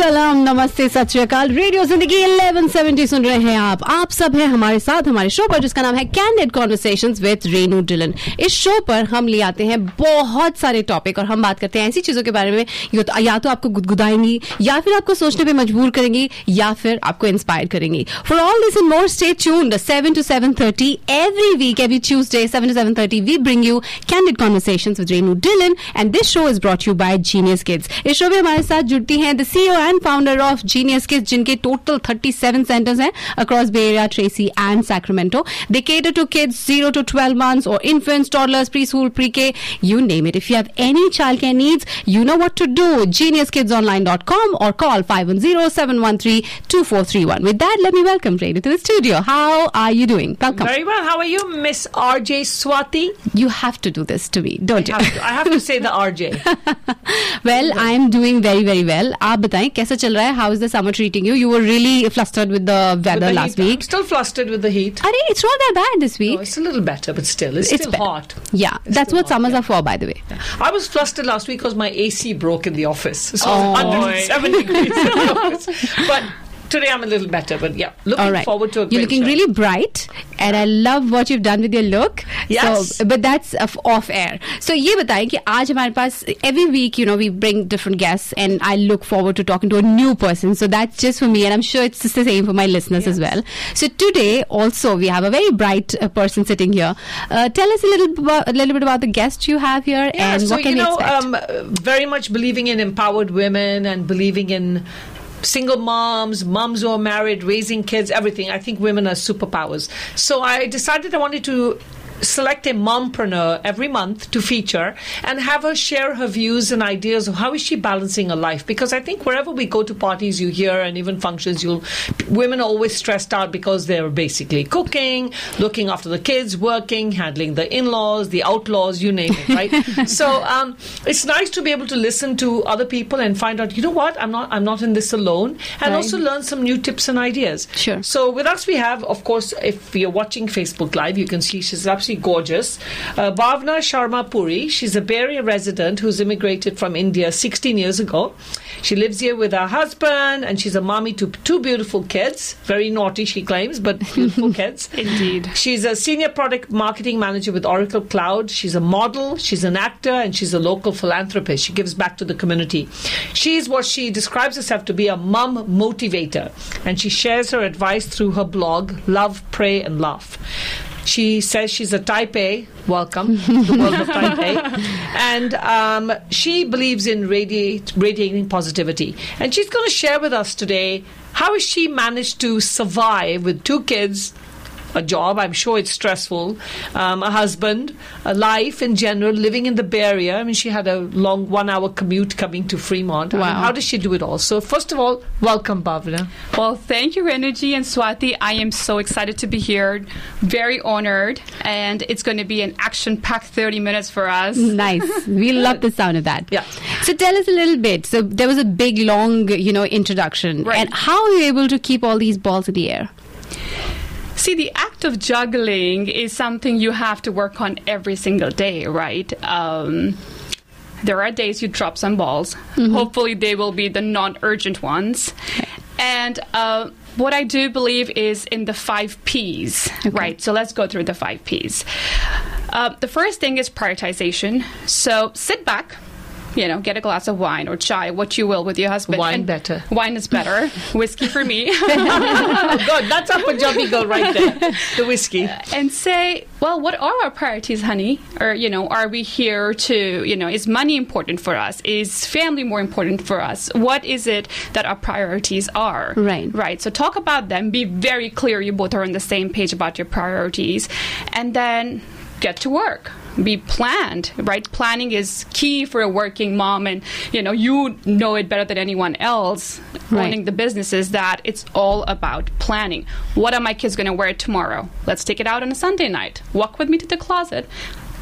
सलाम नमस्ते सत रेडियो ज़िंदगी 1170 सुन रहे हैं आप। आप सब हैं हमारे साथ हमारे शो पर जिसका नाम है candid conversation with Renu Dhillon इस शो पर हम ले आते हैं बहुत सारे टॉपिक और हम बात करते हैं ऐसी चीज़ों के बारे में। यो तो, या तो आपको गुदगुदाएँगी या फिर आपको सोचने पर मजबूर करेंगी या फिर आपको इंस्पायर करेंगी। For all this and more stay tuned 7 to 7:30 every week every Tuesday 7 to 7:30 we bring you candid conversations with Renu Dillon and this show is brought to you by Genius Kids इस show में हमारे साथ जुड़ती हैं the CEO and founder of genius kids जिनके total 37 centres हैं across bay area Tracy and Sacramento they cater to kids 0 to 12 months or infants toddlers preschool pre-k you name it if you have any childcare needs you know what to do geniuskidsonline.com or call 510-713-2431 with that let me welcome Renu to the studio how are you doing welcome Very well. How are you, Miss RJ Swati? you have to do this to me don't I you have to, I have to say the RJ. well i am doing very very well आप बताएं कैसा चल रहा है how is the summer treating you you were really flustered with the With weather the last heat. week I'm still flustered with the heat. Arey, it's not that bad this week No, it's a little better, but still, it's, It's still be- hot. yeah It's that's still what hot, summers yeah. are for by the way I was flustered last week because my AC broke in the office. So Oh. it was 107 degrees in the office. But today I'm a little better. But yeah, looking all right forward to a you're great looking show. really bright and i love what you've done with your look Yes. so, but that's of- off air so ये बताएं कि आज हमारे पास every week you know we bring different guests and i look forward to talking to a new person so that's just for me and i'm sure it's just the same for my listeners as well so today also we have a very bright uh, person sitting here uh, tell us a little bu- a little bit about the guest you have here Yeah, and so what can you we know, expect um, uh, very much believing in empowered women and believing in single moms, moms who are married, raising kids, everything. I think women are superpowers. So I decided I wanted to select a mompreneur every month to feature and have her share her views and ideas of how is she balancing her life. Because i think wherever we go to parties you hear and even functions you'll women are always stressed out because they're basically cooking looking after the kids working handling the in-laws the outlaws you name it right? So um, it's nice to be able to listen to other people and find out you know what? I'm not i'm not in this alone. And Right. also learn some new tips and ideas. Sure. so with us we have, of course, if you're watching Facebook Live, you can see she's absolutely gorgeous. Uh, Bhavna Sharma Puri. She's a Bay Area resident who's immigrated from India 16 years ago. She lives here with her husband, and she's a mommy to two beautiful kids. Very naughty, she claims, but beautiful kids. Indeed. She's a senior product marketing manager with Oracle Cloud. She's a model, she's an actor, and she's a local philanthropist. She gives back to the community. She's what she describes herself to be a mum motivator, and she shares her advice through her blog, Love, Pray, and Laugh. She says she's a type A. Welcome to the world of type A. And um, she believes in radiate, radiating positivity. And she's going to share with us today how has she managed to survive with two kids, a job. I'm sure it's stressful. Um, a husband, a life in general, living in the Bay Area. I mean, she had a long one-hour commute coming to Fremont. I mean, Wow. how does she do it all? So, first of all, welcome, Bhavna. Well, thank you, Energy and Swati. I am so excited to be here. Very honored. And it's going to be an action packed 30 minutes for us. Nice. We love the sound of that. Yeah. So tell us a little bit. So there was a big, long, you know, introduction. Right. And how are you able to keep all these balls in the air? See, the act of juggling is something you have to work on every single day, right? Um, there are days you drop some balls. Hopefully, they will be the non urgent ones. And uh, what I do believe is in the five P's, right? So let's go through the five P's. Uh, the first thing is prioritization. So sit back. You know, get a glass of wine or chai, what you will, with your husband. Wine And better. Wine is better. Whiskey for me. oh, God, that's a Punjabi girl right there. The whiskey. Uh, and say, well, what are our priorities, honey? Or, you know, are we here to, you know, is money important for us? Is family more important for us? What is it that our priorities are? Right. Right. So talk about them. Be very clear you both are on the same page about your priorities. And then get to work. Be planned, right? Planning is key for a working mom, and you know you know it better than anyone else Right. owning the businesses that it's all about planning. What are my kids going to wear tomorrow? Let's take it out on a Sunday night. Walk with me to the closet.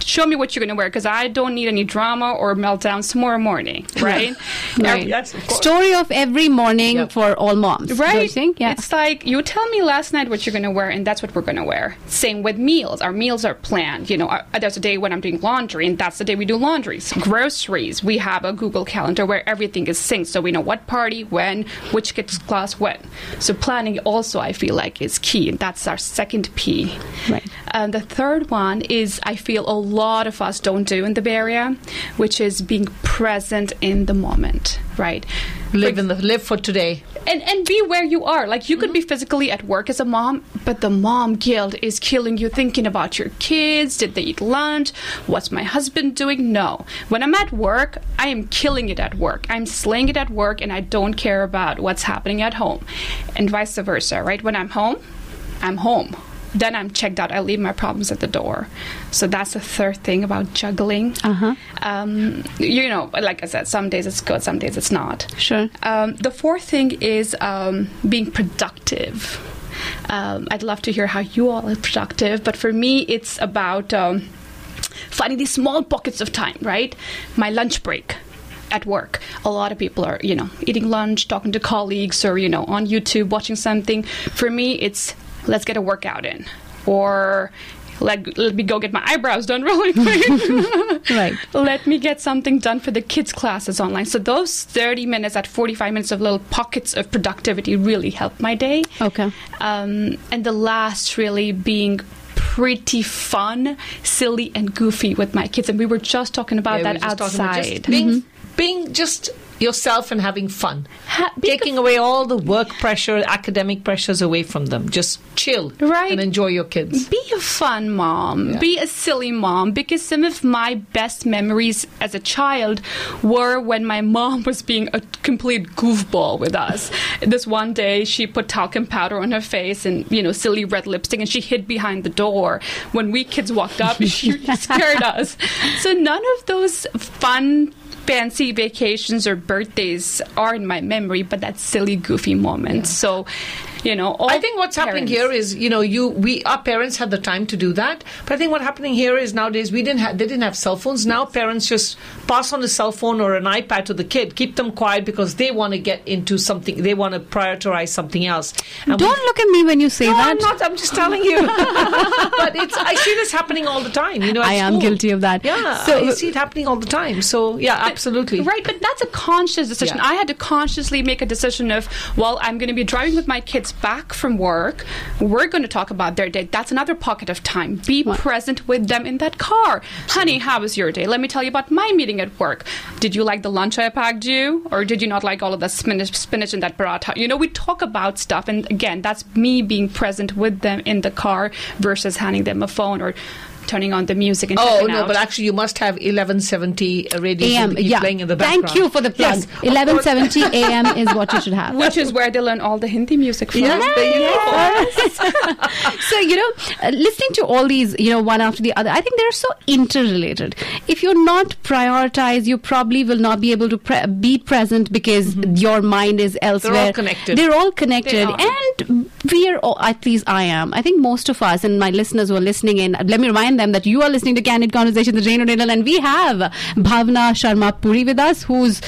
Show me what you're going to wear because I don't need any drama or meltdowns tomorrow morning, right? Right. Yes, of course. Story of every morning Yep. for all moms. Right. You think? Yeah. It's like you tell me last night what you're going to wear, and that's what we're going to wear. Same with meals. Our meals are planned. You know, uh, there's a day when I'm doing laundry, and that's the day we do laundries. Groceries. We have a Google Calendar where everything is synced, so we know what party, when, which kids class, when. So planning also, I feel like, is key, and that's our second P. Right. And the third one is I feel a lot of us don't do in the Bay Area, which is being present in the moment, right? Live in the live for today. and and be where you are. Like you could be mm-hmm. physically at work as a mom, but the mom guilt is killing you thinking about your kids. Did they eat lunch? What's my husband doing? No. When I'm at work, I am killing it at work. I'm slaying it at work and I don't care about what's happening at home. And vice versa, right? When I'm home, I'm home. Then I'm checked out. I leave my problems at the door. So that's the third thing about juggling. Uh-huh. Um, you know, like I said, some days it's good, some days it's not. Sure. Um, the fourth thing is um, being productive. Um, I'd love to hear how you all are productive, but for me, it's about um, finding these small pockets of time, right? My lunch break at work. A lot of people are, you know, eating lunch, talking to colleagues, or, you know, on YouTube watching something. For me, it's let's get a workout in. Or let, let me go get my eyebrows done really quick. Right. Let me get something done for the kids' classes online. So those 30 minutes at 45 minutes of little pockets of productivity really help my day. Okay. Um, and the last really being pretty fun, silly, and goofy with my kids. And we were just talking about Yeah, we that were just talking about outside. just being, being just yourself and having fun. Ha- Taking away all the work pressure, academic pressures away from them. Just chill Right. and enjoy your kids. Be a fun mom. Yeah. Be a silly mom. Because some of my best memories as a child were when my mom was being a complete goofball with us. This one day, she put talcum powder on her face and, you know, silly red lipstick, and she hid behind the door. When we kids walked up, she scared us. So none of those fun, fancy vacations or birthdays are in my memory, but that silly, goofy moment. So, you know, I think what's happening here is, you know, you we our parents had the time to do that, but I think what's happening here is nowadays we didn't have they didn't have cell phones. Now parents just pass on a cell phone or an iPad to the kid, keep them quiet because they want to get into something, they want to prioritize something else. And Don't we- look at me when you say No, that. I'm not. I'm just telling you. but it's I see this happening all the time. You know, I am school. guilty of that. Yeah, So- I see it happening all the time. So yeah, absolutely. Right, but that's a conscious decision. Yeah. I had to consciously make a decision of, well, I'm going to be driving with my kids back from work. We're going to talk about their day. That's another pocket of time. Be Right. present with them in that car. Honey, how was your day? Let me tell you about my meeting at work. Did you like the lunch I packed you? Or did you not like all of the spinach, spinach and that paratha? You know, we talk about stuff. And again, that's me being present with them in the car versus handing them a phone or turning on the music and Oh no, out. but actually you must have 1170 radio AM, yeah. playing in the background. Thank you for the plug. Yes, 1170 AM is what you should have. which is where they learn all the Hindi music from. Yes, go. so you know uh, listening to all these you know one after the other i think they're so interrelated if you're not prioritized you probably will not be able to pre- be present because your mind is elsewhere they're all connected They are. All connected. And we are all, at least i am. I think most of us and my listeners who are listening in let me remind them that you are listening to candid conversations with Renu Dhillon and we have bhavna sharma puri with us who's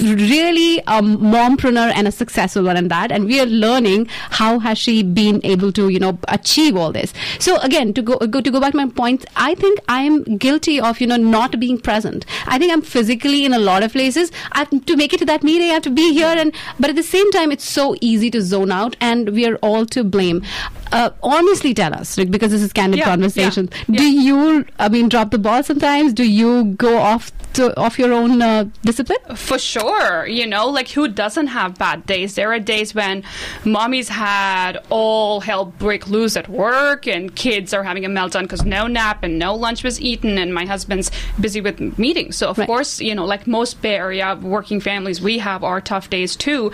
really a mompreneur and a successful one in that. And we are learning how has she been able to you know achieve all this. So again to go, go to go back to my point i think i am guilty of you know not being present. I think i'm physically in a lot of places. I, have to make it to that meeting i have to be here and but at the same time it's so easy to zone out and we are all to blame uh, honestly tell us Rick, because this is candid Yeah, conversation yeah, do yeah. you i mean drop the ball sometimes do you go off to off your own uh, discipline For sure, you know, like who doesn't have bad days? There are days when mommy's had all hell break loose at work, and kids are having a meltdown because no nap and no lunch was eaten, and my husband's busy with meetings. So of Right. course, you know, like most Bay Area working families, we have our tough days too,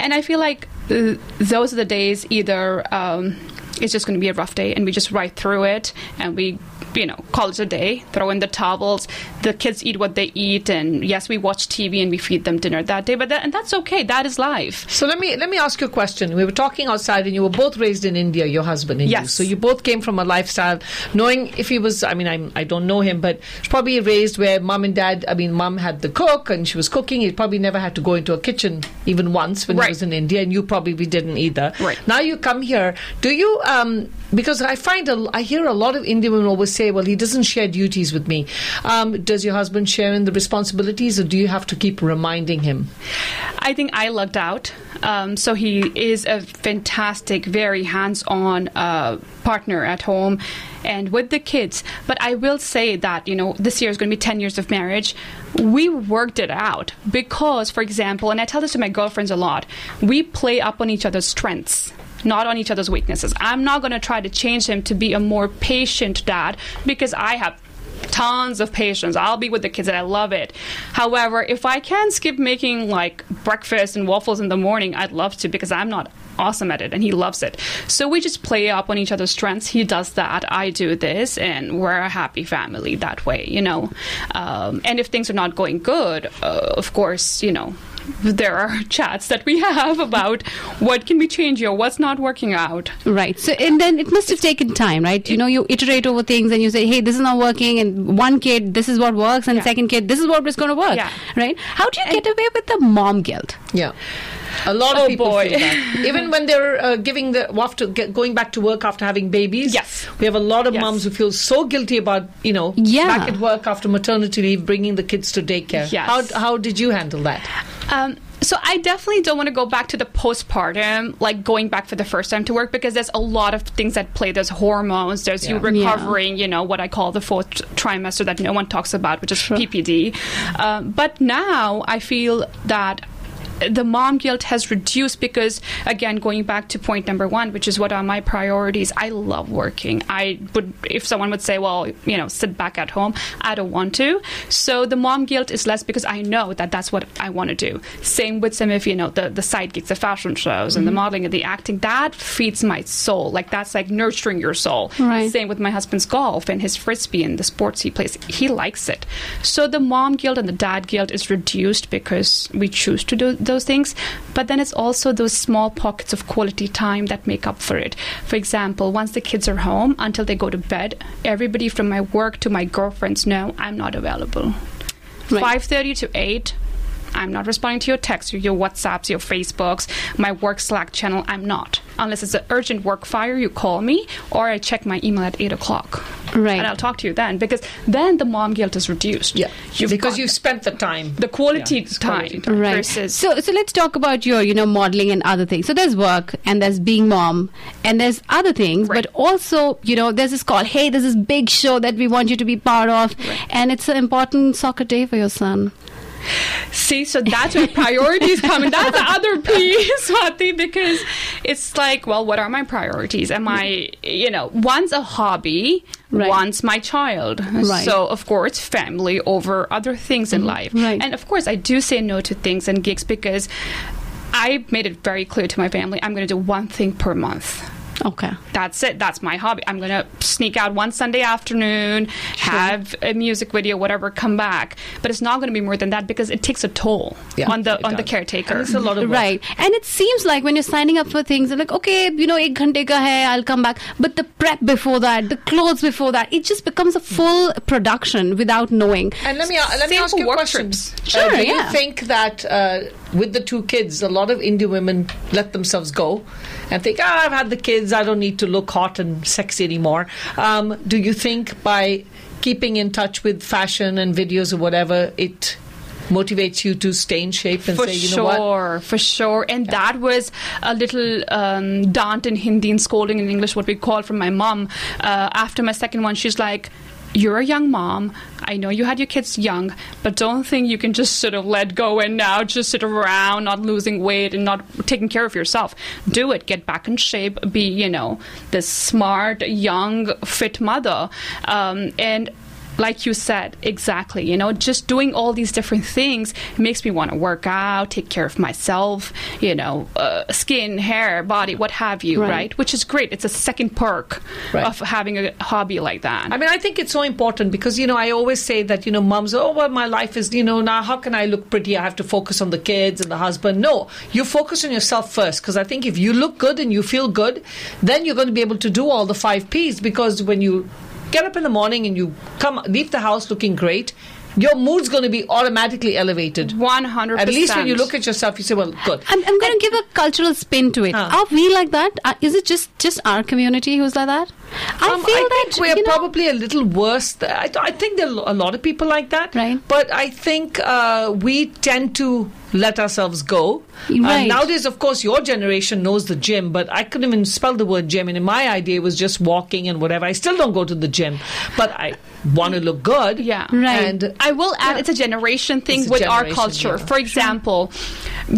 and I feel like those are the days either. Um, it's just going to be a rough day and we just ride through it and we you know, call it a day, throw in the towels. The kids eat what they eat, and yes, we watch TV and we feed them dinner that day, but that, and that's okay. That is life. So let me let me ask you a question. We were talking outside, and you were both raised in India. Your husband and you. So you both came from a lifestyle, knowing if he was. I mean, I I don't know him, but probably raised where mom and dad. I mean, mom had the cook and she was cooking. He probably never had to go into a kitchen even once when he was in India, and you probably didn't either. Right. Now you come here. Do you? Um, because I find a, I hear a lot of Indian women always say, "Well, he doesn't share duties with me." Um, does your husband share in the responsibilities, or do you have to keep reminding him? I think I lucked out. Um, so he is a fantastic, very hands-on uh, partner at home and with the kids. But I will say that you know this year is going to be ten years of marriage. We worked it out because, for example, and I tell this to my girlfriends a lot, we play up on each other's strengths. Not on each other's weaknesses. I'm not going to try to change him to be a more patient dad because I have tons of patience. I'll be with the kids and I love it. However, if I can skip making like breakfast and waffles in the morning, I'd love to because I'm not awesome at it and he loves it. So we just play up on each other's strengths. He does that, I do this, and we're a happy family that way, you know. Um, and if things are not going good, uh, of course, you know. There are chats that we have about what can we change here, what's not working out. Right. So, and then it must have taken time, right? You know, you iterate over things and you say, hey, this is not working. And one kid, this is what works. And Yeah. second kid, this is what is going to work. Yeah. Right? How do you get away with the mom guilt? Yeah. A lot of Oh, people boy. feel that. Even when they're uh, giving the after get, going back to work after having babies. Yes. we have a lot of Yes. moms who feel so guilty about you know Yeah. back at work after maternity leave, bringing the kids to daycare. Yes. How how did you handle that? Um, so I definitely don't want to go back to the postpartum, like going back for the first time to work, because there's a lot of things at play. There's hormones. There's you Yeah. recovering. You know what I call the fourth trimester that no one talks about, which is PPD. Um, but now I feel that the mom guilt has reduced because again going back to point number one which is what are my priorities i love working. I would if someone would say well you know sit back at home i don't want to. So the mom guilt is less because i know that that's what i want to do. Same with some of you know the, the side gigs the fashion shows and the mm-hmm. modeling and the acting that feeds my soul. Like that's like nurturing your soul. Right. same with my husband's golf and his frisbee and the sports he plays. He likes it. So the mom guilt and the dad guilt is reduced because we choose to do those things but then it's also those small pockets of quality time that make up for it for example once the kids are home until they go to bed everybody from my work to my girlfriends know i'm not available Right. 5.30 to 8 I'm not responding to your texts, your WhatsApps, your Facebooks, my work Slack channel. I'm not. Unless it's an urgent work fire, you call me, or I check my email at 8 o'clock. Right. And I'll talk to you then, because then the mom guilt is reduced. You've because you've spent the time. the quality Yeah, time, quality time. Right. versus. So, so let's talk about your, you know, modeling and other things. So there's work and there's being mom and there's other things, Right. but also, you know, there's this call. Hey, there's this big show that we want you to be part of, and it's an important soccer day for your son. See, so that's where priorities come in. That's the other piece, Swati, because it's like, well, what are my priorities? Am I, you know, one's a hobby, Right. one's my child. Right. So, of course, family over other things in mm-hmm. life. Right. And of course, I do say no to things and gigs because I made it very clear to my family I'm going to do one thing per month. Okay. That's it. That's my hobby. I'm going to sneak out one Sunday afternoon, have a music video, whatever, come back. But it's not going to be more than that because it takes a toll Yeah, on the it on the caretaker. And it's a lot of work. Right. And it seems like when you're signing up for things, like, okay, you know, ek ghante ka hai, I'll come back. But the prep before that, the clothes before that, it just becomes a full production without knowing. And let me uh, let me Same ask you a question. trips. Sure, do you yeah. think that uh, with the two kids, a lot of Indian women let themselves go and think, ah, I've had the kids, I don't need to look hot and sexy anymore. Um, do you think by keeping in touch with fashion and videos or whatever, it motivates you to stay in shape and for say, you sure, know what? for sure. And that was a little um, dant in Hindi and scolding in English, what we call from my mom. Uh, after my second one, she's like, you're a young mom. I know you had your kids young, but don't think you can just sort of let go and now just sit around, not losing weight and not taking care of yourself. Do it. Get back in shape. Be, you know, this smart, young, fit mother. Um, and like you said, exactly. You know, just doing all these different things makes me want to work out, take care of myself, you know, uh, skin, hair, body, what have you, Right. right. Which is great. It's a second perk Right. of having a hobby like that. I mean, I think it's so important because, you know, I always say that, you know, moms, oh, well, my life is, you know, now how can I look pretty? I have to focus on the kids and the husband. No, you focus on yourself first because I think if you look good and you feel good, then you're going to be able to do all the five P's because when you get up in the morning and you come, leave the house looking great, your mood's going to be automatically elevated. 100%. At least when you look at yourself, you say, well, good. I'm, I'm going to give a cultural spin to it. Huh. Are we like that? Uh, is it just just our community who's like that? I Um, feel I that think we're you know, probably a little worse. th- I, I think there are a lot of people like that. Right. But I think uh, we tend to let ourselves go. Right. And nowadays, of course, your generation knows the gym, but I couldn't even spell the word gym. And in my idea, it was just walking and whatever. I still don't go to the gym, but I want to look good. Yeah. Right. And I will add Yeah. it's a generation thing It's a with our culture. yeah. For example,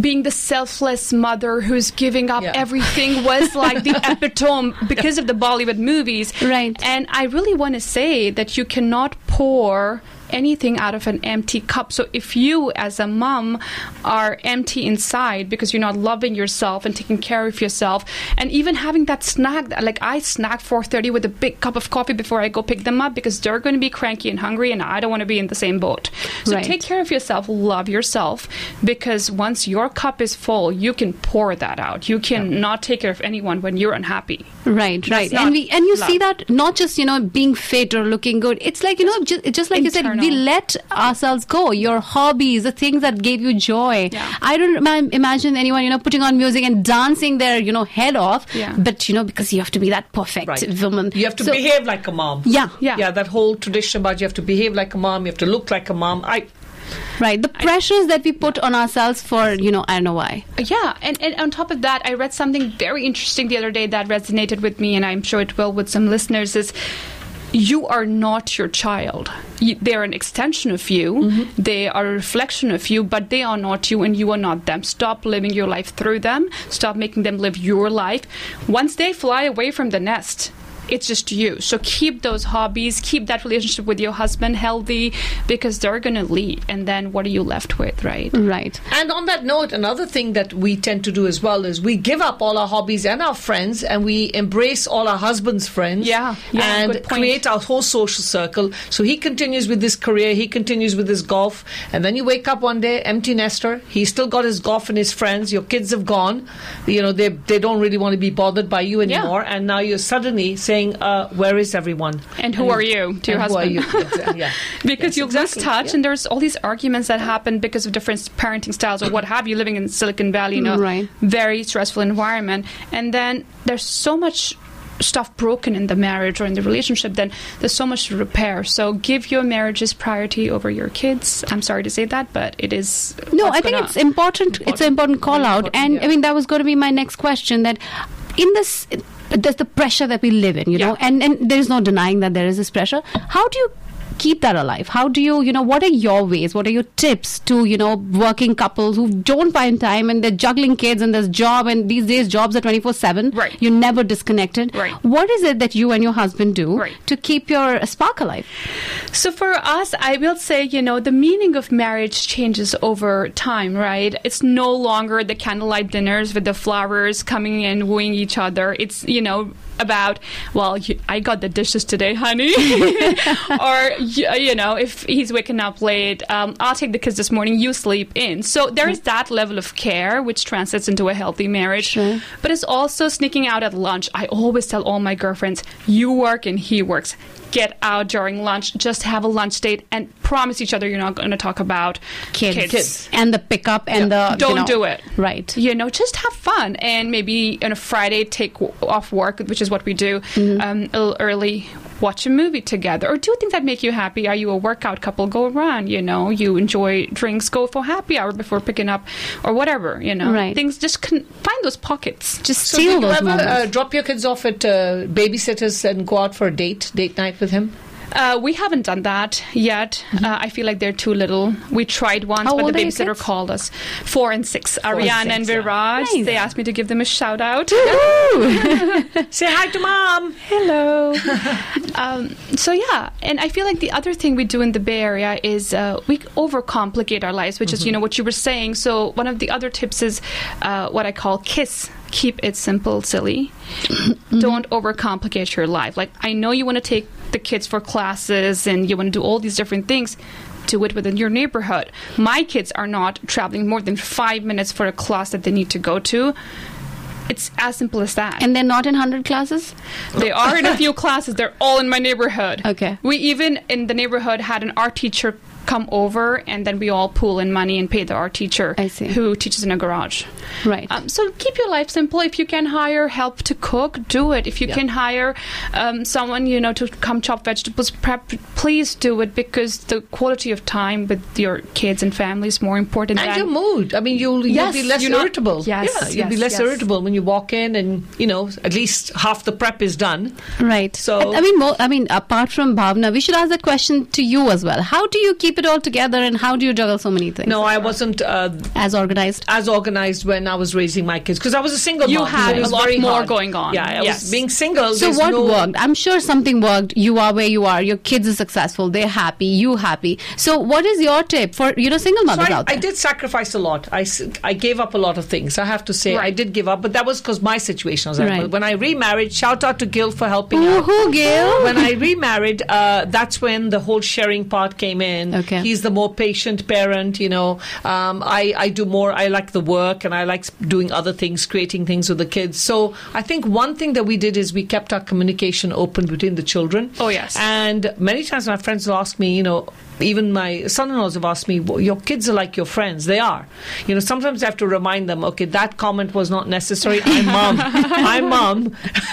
being the selfless mother who's giving up Yeah. everything was like the epitome because of the Bollywood movies. Right. And I really want to say that you cannot pour anything out of an empty cup. So if you as a mom are empty inside because you're not loving yourself and taking care of yourself and even having that snack like I snack 4:30 with a big cup of coffee before I go pick them up because they're going to be cranky and hungry and I don't want to be in the same boat. So Right. take care of yourself, love yourself because once your cup is full, you can pour that out. You can not take care of anyone when you're unhappy. Right, That's right, and we and you see that not just you know being fit or looking good. It's like you know just, just like you said, we let ourselves go. Your hobbies, the things that gave you joy. Yeah. I don't imagine anyone you know putting on music and dancing their you know head off. Yeah. But you know because you have to be that perfect Right. woman. you have to So- behave like a mom. Yeah, Yeah. Yeah, that whole tradition about you have to behave like a mom, you have to look like a mom. I right. The pressures that we put on ourselves for you know I don't know why. Yeah, and, and on top of that, I read something very interesting the other day that resonated with me, and I'm sure it will with some listeners. Is you are not your child. You, they're an extension of you. Mm-hmm. They are a reflection of you, but they are not you, and you are not them. Stop living your life through them. Stop making them live your life. Once they fly away from the nest, it's just you. So keep those hobbies, keep that relationship with your husband healthy, because they're gonna leave, and then what are you left with, right? Right. And on that note, another thing that we tend to do as well is we give up all our hobbies and our friends and we embrace all our husband's friends. Yeah, yeah, and create our whole social circle. So he continues with his career, he continues with his golf, and then you wake up one day, empty nester. He's still got his golf and his friends. Your kids have gone. You know, they they don't really want to be bothered by you Yeah. anymore. And now you're suddenly saying, uh, "Where is everyone?" And who are you to your and who are husband? you? Exa- yeah. because Yes, you exactly. lose touch Yeah. and there's all these arguments that happen because of different parenting styles or what have you living in silicon valley you know Right. very stressful environment and then there's so much stuff broken in the marriage or in the relationship then there's so much to repair so give your marriages priority over your kids i'm sorry to say that but it is No, I think it's important. It's an important call out, important, and yeah. I mean that was going to be my next question. That in this, there's the pressure that we live in, you know, and and there is no denying that there is this pressure. How do you keep that alive? How do you, you know, what are your ways? What are your tips to, you know, working couples who don't find time and they're juggling kids and there's job and these days jobs are 24 7. Right. You're never disconnected. Right. What is it that you and your husband do Right. to keep your spark alive? So for us, I will say, you know, the meaning of marriage changes over time, right? It's no longer the candlelight dinners with the flowers coming in, wooing each other. It's, you know, about, well, you, I got the dishes today, honey. or, you, you know, if he's waking up late, um, I'll take the kids this morning, you sleep in. So there is that level of care, which translates into a healthy marriage. Sure. But it's also sneaking out at lunch. I always tell all my girlfriends, you work and he works. Get out during lunch, just have a lunch date and promise each other you're not going to talk about Kids. kids. And the pickup and Yeah. the. Don't you know- do it. Right. You know, just have fun and maybe on a Friday take w- off work, which is what we do, Mm-hmm. um, a little early. Watch a movie together, or do things that make you happy. Are you a workout couple? Go run. You know, you enjoy drinks. Go for happy hour before picking up, or whatever. You know, Right. things. Just con- find those pockets. Just So steal do you those ever uh, drop your kids off at uh, babysitters and go out for a date, date night with him? Uh, we haven't done that yet. Uh, I feel like they're too little. We tried once, Mm-hmm. How but the babysitter called us. Four and six. and Ariana and six, yeah. Viraj. Nice. They asked me to give them a shout out. Say hi to mom. Hello. um, so yeah, and I feel like the other thing we do in the Bay Area is uh, we overcomplicate our lives, which is you know what you were saying. So one of the other tips is uh, what I call KISS. Keep it simple, silly. Don't overcomplicate your life. Like I know you want to take the kids for classes and you want to do all these different things. Do it within your neighborhood. My kids are not traveling more than five minutes for a class that they need to go to. It's as simple as that. And they're not in 100 classes? They are in a few classes. They're all in my neighborhood. Okay. We even in the neighborhood had an art teacher come over, and then we all pool in money and pay the art teacher I see. who teaches in a garage. Right. Um, so keep your life simple. If you can hire help to cook, do it. If you can hire um, someone, you know, to come chop vegetables, prep, please do it because the quality of time with your kids and family is more important And than your mood. I mean, you'll, Yes, you'll be less you're not- irritable. Yes, yeah, you'll be less yes. irritable when you walk in and, you know, at least half the prep is done. Right. So- I, I mean, mo- I mean, apart from Bhavna, we should ask that question to you as well. How do you keep it all together, and how do you juggle so many things? No, I wasn't uh, as organized. as organized when I was raising my kids because I was a single You mom. had so it a lot more hard. going on. Yeah, I Yes. was being single. So what no- worked? I'm sure something worked. You are where you are. Your kids are successful. They're happy. You happy. So what is your tip for you know single So I, out there? I did sacrifice a lot. I I gave up a lot of things. I have to say, I did give up, but that was because my situation was that. Right. When I remarried, shout out to Gil for helping out. Woohoo, Gail. when I remarried, uh, that's when the whole sharing part came in. Okay. He's the more patient parent, you know. Um, I, I do more, I like the work and I like doing other things, creating things with the kids. So I think one thing that we did is we kept our communication open between the children. Oh, yes. And many times my friends will ask me, you know, even my son-in-laws have asked me, well, your kids are like your friends. They are. You know, sometimes I have to remind them, okay, that comment was not necessary. I'm mom. I'm mom.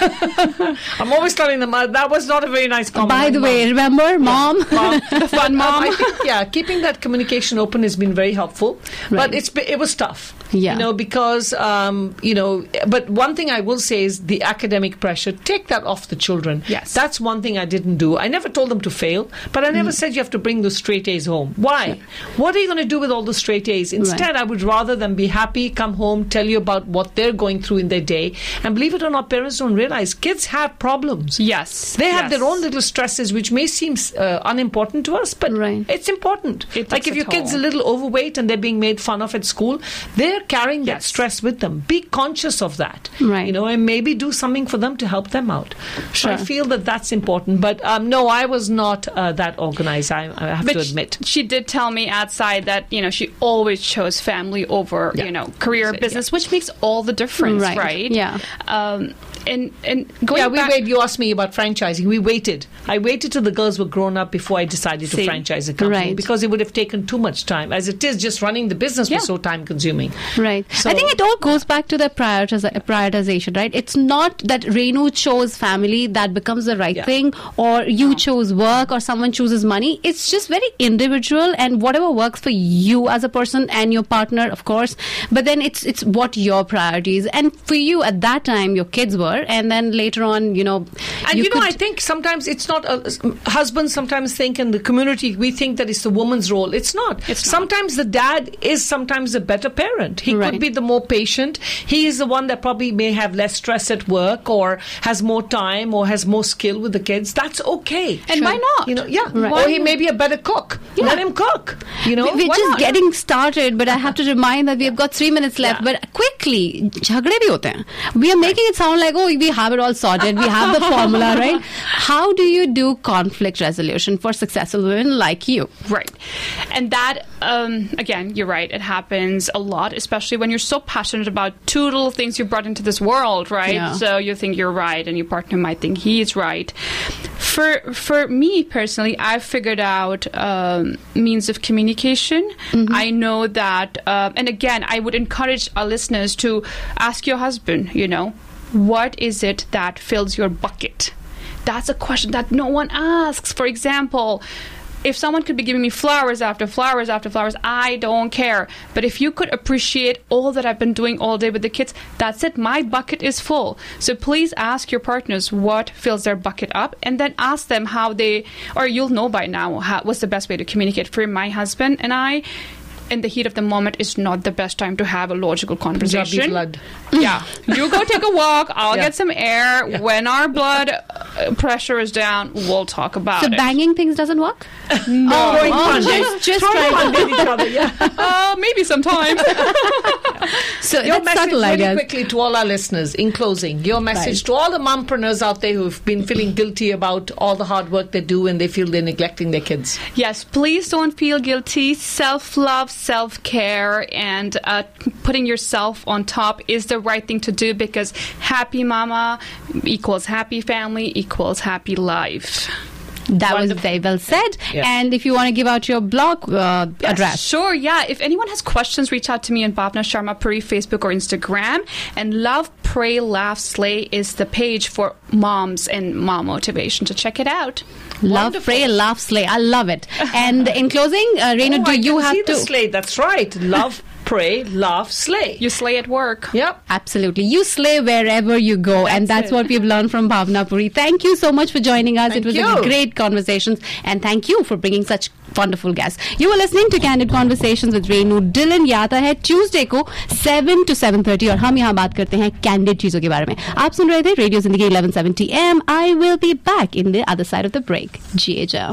I'm always telling them, uh, that was not a very nice comment. By the mom." way, remember, mom. Mom. fun mom. I think, yeah, keeping that communication open has been very helpful, Right. but it's it was tough. Yeah. you know because um, you know. But one thing I will say is the academic pressure. Take that off the children. Yes. that's one thing I didn't do. I never told them to fail, but I Mm. never said you have to bring those straight A's home. Why? What are you going to do with all the straight A's? Instead, I would rather them be happy, come home, tell you about what they're going through in their day, and believe it or not, parents don't realize kids have problems. yes. They have yes. their own little stresses, which may seem uh, unimportant to us, but Right. it's important. It like if your kid's a little overweight and they're being made fun of at school, they're carrying that stress with them. Be conscious of that, Right. You know, and maybe do something for them to help them out. So I feel that that's important. But um, no, I was not uh, that organized. I, I have But to admit. she did tell me outside that you know she always chose family over Yeah. you know career, So, business, which makes all the difference, Right. right? Yeah. Um, and and going yeah, we back, wait. You asked me about franchising. We waited. I waited till the girls were grown up before I decided to franchise a company Right. because it would have taken too much time. As it is, just running the business Yeah. was so time consuming. Right. So- I think it all goes back to the prioritiz- prioritization, right? It's not that Renu chose family that becomes the right Yeah. thing, or you chose work, or someone chooses money. It's just very individual, and whatever works for you as a person and your partner, of course. But then it's it's what your priorities, and for you at that time, your kids were, her and then later on you know and you, you know i think sometimes it's not a, husbands sometimes think in the community we think that it's the woman's role. It's not. It's sometimes the dad is sometimes a better parent. He right. could be the more patient. He is the one that probably may have less stress at work or has more time or has more skill with the kids. That's okay. And sure. why not? You know yeah right. or he may be a better cook. Yeah. let him cook you know? We, are just not? getting started but i have to remind that we've got three minutes left yeah. but quickly we are making it sound like oh, we have it all sorted. We have the formula, right? How do you do conflict resolution for successful women like you? Right. And that, um, again, you're right. It happens a lot, especially when you're so passionate about two little things you brought into this world, right? Yeah. So you think you're right, and your partner might think he's right. For for me personally, I've figured out um, means of communication. I know that, um, and again, I would encourage our listeners to ask your husband. You know, what is it that fills your bucket? That's a question that no one asks. For example, if someone could be giving me flowers after flowers after flowers, I don't care. But if you could appreciate all that I've been doing all day with the kids, that's it. My bucket is full. So please ask your partners what fills their bucket up and then ask them how they, or you'll know by now how, what's the best way to communicate. For my husband and I, in the heat of the moment is not the best time to have a logical conversation. blood. Yeah, you go take a walk. I'll Yeah. get some air. Yeah. When our blood uh, pressure is down, we'll talk about So it. So banging things doesn't work? no, Throwing oh, punches. just- just Throwing trying- punches at each other, yeah. uh, maybe sometimes. So Your message subtle, really quickly to all our listeners in closing. Your message Right. to all the mompreneurs out there who've been feeling guilty about all the hard work they do and they feel they're neglecting their kids. yes, please don't feel guilty. Self love, self care, and uh, putting yourself on top is the right thing to do because happy mama equals happy family equals happy life. That was very well said. Yes. And if you want to give out your blog uh, address, Sure, yeah. If anyone has questions, reach out to me on Bhavna Sharma Puri, Facebook or Instagram. And Love, Pray, Laugh, Slay is the page for moms and mom motivation. So check it out. love, Wonderful. pray, laugh, slay. I love it. And in closing, uh, Reina, Oh, do I you have see to? slay. That's right. Love, pray, laugh, slay. You slay at work. Yep. Absolutely. You slay wherever you go. and That's that's it. what we've learned from Bhavna Puri. Thank you so much for joining us. Thank it was a great conversation. And thank you for bringing such wonderful guests You were listening to Candid Conversations with Renu. Dillon. ये आता है Tuesday को seven to seven thirty और हम यहाँ बात करते हैं कैंडिड चीज़ों के बारे में। आप सुन रहे थे radio Zindagi 1170 AM I will be back in the other side of the break जी जाओ